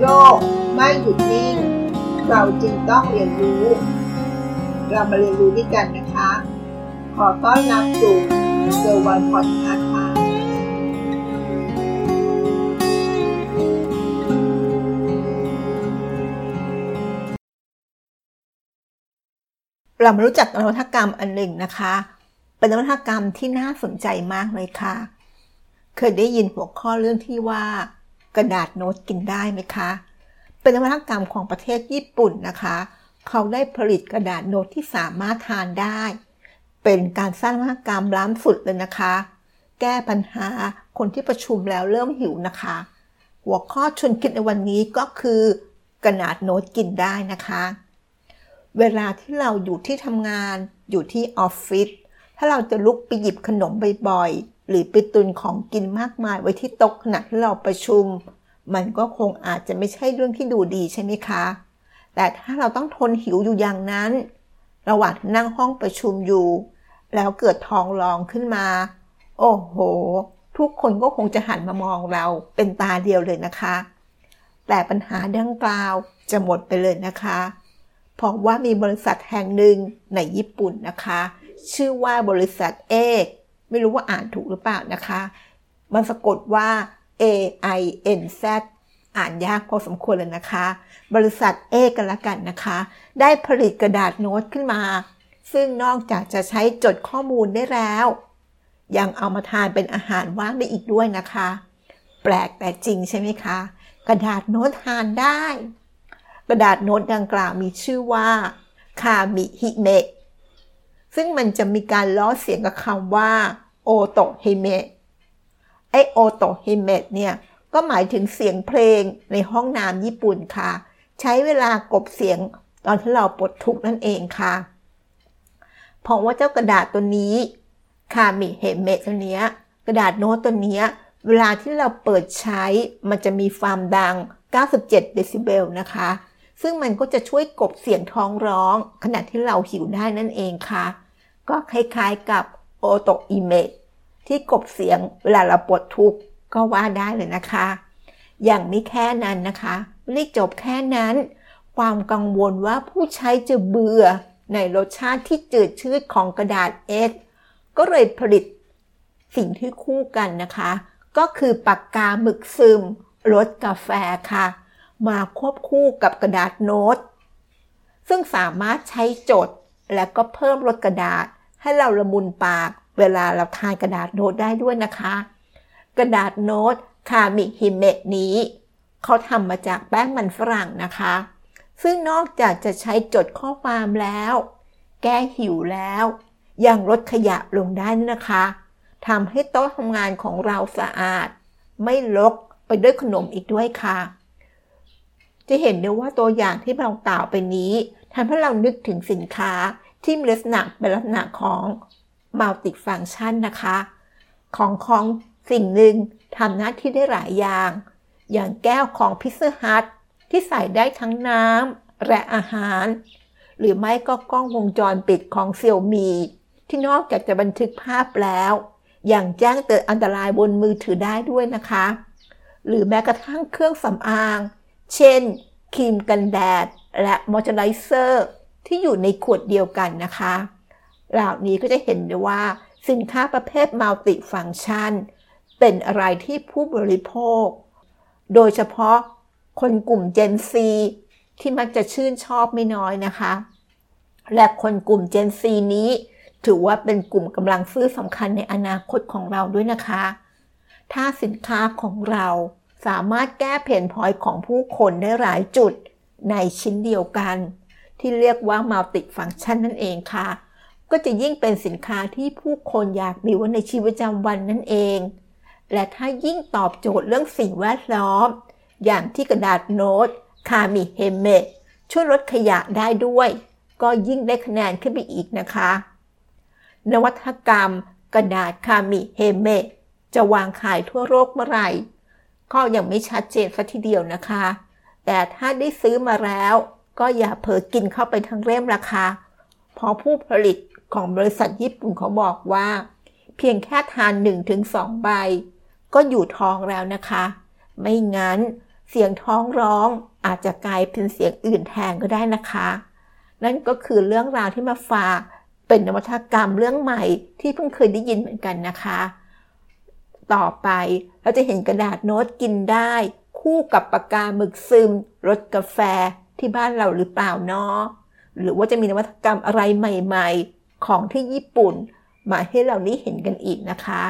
โลกไม่หยุดนิ่ง เราจึงต้องเรียนรู้ เรามาเรียนรู้ด้วยกันนะคะ ขอต้อนรับสู่เซอร์วันพอดคาส์ค่ะเรามารู้จักนวัตกรรมอันหนึ่งนะคะ เป็นนวัตกรรมที่น่าสนใจมากเลยค่ะ เคยได้ยินหัวข้อเรื่องที่ว่า กระดาษโน้ตกินได้ไหมคะ เป็นนวัตกรรมของประเทศญี่ปุ่นนะคะ เขาได้ผลิตกระดาษโน้ตที่สามารถทานได้ เป็นการสร้างนวัตกรรมล้ำสุดเลยนะคะ แก้ปัญหาคนที่ประชุมแล้วเริ่มหิวนะคะ หัวข้อชวนคิดในวันนี้ก็คือกระดาษโน้ตกินได้นะคะ เวลาที่เราอยู่ที่ทำงานอยู่ที่ออฟฟิศถ้าเราจะลุกไปหยิบขนมบ่อยๆ หรือไปตุนของกินมากมายไว้ที่โต๊ะขณะที่เราประชุม มันก็คงอาจจะไม่ใช่เรื่องที่ดูดีใช่ไหมคะ แต่ถ้าเราต้องทนหิวอยู่อย่างนั้น ระหว่างนั่งห้องประชุมอยู่ แล้วเกิดท้องร้องขึ้นมา โอ้โห ทุกคนก็คงจะหันมามองเราเป็นตาเดียวเลยนะคะ แต่ปัญหาดังกล่าวจะหมดไปเลยนะคะเพราะว่ามีบริษัทแห่งหนึ่งในญี่ปุ่นนะคะ ชื่อว่าบริษัทเอก ไม่รู้ว่าอ่านถูกหรือเปล่านะคะ มันสะกดว่า A I N Z อ่านยากพอสมควรเลยนะคะ บริษัทเอกันละกันนะคะ ได้ผลิตกระดาษโน้ตขึ้นมา ซึ่งนอกจากจะใช้จดข้อมูลได้แล้ว ยังเอามาทานเป็นอาหารว่างได้อีกด้วยนะคะ แปลกแต่จริงใช่ไหมคะ กระดาษโน้ตทานได้ กระดาษโน้ตดังกล่าวมีชื่อว่าคามิฮิเมะ ซึ่งมันจะมีการล้อเสียงกับคำว่าโอโตเฮเมะไอโอโตเฮเมะเนี่ย ก็หมายถึงเสียงเพลงในห้องน้ำญี่ปุ่นค่ะ ใช้เวลากบเสียงตอนที่เราปวดทุกข์นั่นเองค่ะ เพราะว่าเจ้ากระดาษตัวนี้คามิเฮเมะตัวเนี้ย กระดาษโน้ตตัวเนี้ย เวลาที่เราเปิดใช้มันจะมีความดัง 97 เดซิเบลนะคะ ซึ่งมันก็จะช่วยกบเสียงท้องร้อง ขณะที่เราหิวได้นั่นเองค่ะ ก็คล้ายๆกับโอโตอิเมะที่กบเสียงเวลาเราปวดทุกข์ก็ว่าได้เลยนะคะ อย่างไม่แค่นั้นนะคะไม่ได้จบแค่นั้น ความกังวลว่าผู้ใช้จะเบื่อในรสชาติที่จืดชืดของกระดาษเอสก็เลยผลิตสิ่งที่คู่กันนะคะ ก็คือปากกาหมึกซึมรสกาแฟค่ะ มาควบคู่กับกระดาษโน้ต ซึ่งสามารถใช้จดและก็เพิ่มรสกระดาษ ให้เราละมุนปาก เวลาเราทานกระดาษโน้ตได้ด้วยนะคะ กระดาษโน้ตคามิฮิเมะนี้ เขาทำมาจากแป้งมันฝรั่งนะคะ ซึ่งนอกจากจะใช้จดข้อความแล้ว แก้หิวแล้ว ยังลดขยะลงได้นะคะทำให้โต๊ะทำงานของเราสะอาด ไม่ลกไปด้วยขนมอีกด้วยค่ะ จะเห็นได้ว่าตัวอย่างที่เรากล่าวไปนี้ทำให้เรานึกถึงสินค้า ที่มีลักษณะเป็นลักษณะของมัลติฟัง c t นะคะ ของของสิ่งหนึ่งทำหน้าที่ได้หลายอย่าง อย่างแก้วของพิซซ่าฮัทที่ใส่ได้ทั้งน้ำและอาหาร หรือไม่ก็กล้องวงจรปิดของเซี่ยวมีที่นอกจากจะบันทึกภาพแล้ว อย่างแจ้งเตือนอันตรายบนมือถือได้ด้วยนะคะ หรือแม้กระทั่งเครื่องสำอาง เช่นครีมกันแดด และมอยเจอไรเซอร์ ที่อยู่ในขวดเดียวกันนะคะ เหล่านี้ก็จะเห็นได้ว่าสินค้าประเภทมัลติฟังชันเป็นอะไรที่ผู้บริโภค โดยเฉพาะคนกลุ่ม Gen Z ที่มักจะชื่นชอบไม่น้อยนะคะ และคนกลุ่ม Gen Z นี้ ถือว่าเป็นกลุ่มกำลังซื้อสำคัญในอนาคตของเราด้วยนะคะ ถ้าสินค้าของเราสามารถแก้เพนพอยของผู้คนได้หลายจุดในชิ้นเดียวกัน ที่เรียกว่ามัลติฟัง c t ชันนั่นเองค่ะ ก็จะยิ่งเป็นสินค้าที่ผู้คนอยากมีไว้ในชีวิตประจำวันนั่นเอง และถ้ายิ่งตอบโจทย์เรื่องสิ่งแวดล้อม อย่างที่กระดาษโน้ตคามิเฮเมะช่วยลดขยะได้ด้วย ก็ยิ่งได้คะแนนขึ้นไปอีกนะคะ นวัตกรรมกระดาษคามิเฮเมะจะวางขายทั่วโลกเมื่อไหร่ก็ยังไม่ชัดเจนสักทีเดียวนะคะ แต่ถ้าได้ซื้อมาแล้ว ก็อย่าเผลอกินเข้าไปทั้งเล่มราคาเพราะผู้ผลิตของบริษัทญี่ปุ่นเขาบอกว่า เพียงแค่ทาน 1-2 ใบ ก็อยู่ท้องแล้วนะคะ ไม่งั้นเสียงท้องร้องอาจจะกลายเป็นเสียงอื่นแทนก็ได้นะคะ นั่นก็คือเรื่องราวที่มาฝากเป็นนวัตกรรมเรื่องใหม่ที่เพิ่งเคยได้ยินเหมือนกันนะคะ ต่อไปเราจะเห็นกระดาษโน้ตกินได้ คู่กับปากกาหมึกซึมรสกาแฟ ที่บ้านเราหรือเปล่าเนาะหรือว่าจะมีนวัตกรรมอะไรใหม่ ๆ ของที่ญี่ปุ่น มาให้เราได้เห็นกันอีกนะคะ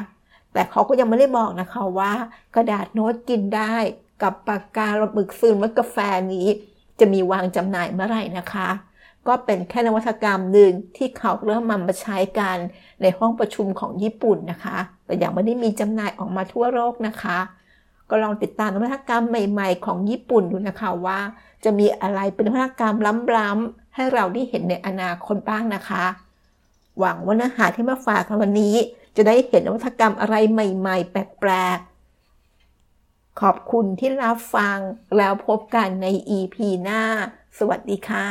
แต่เขาก็ยังไม่ได้บอกนะคะว่า กระดาษโน้ตกินได้กับปากการหมึกซึมรสกาแฟนี้ จะมีวางจำหน่ายเมื่อไหร่นะคะ ก็เป็นแค่นวัตกรรมหนึ่งที่เขาเริ่มมามาใช้กันในห้องประชุมของญี่ปุ่นนะคะ แต่ยังไม่ได้มีจำหน่ายออกมาทั่วโลกนะคะ ก็ลองติดตามนวัตกรรมใหม่ ๆ ของญี่ปุ่นดูนะคะว่า จะมีอะไรเป็นนวัตกรรมล้ำๆให้เราได้เห็นในอนาคตบ้างนะคะ หวังว่าเนื้อหาที่มาฝากกันวันนี้ จะได้เห็นนวัตกรรมอะไรใหม่ ๆ แปลกๆขอบคุณที่รับฟังแล้วพบกันใน EP หน้า สวัสดีค่ะ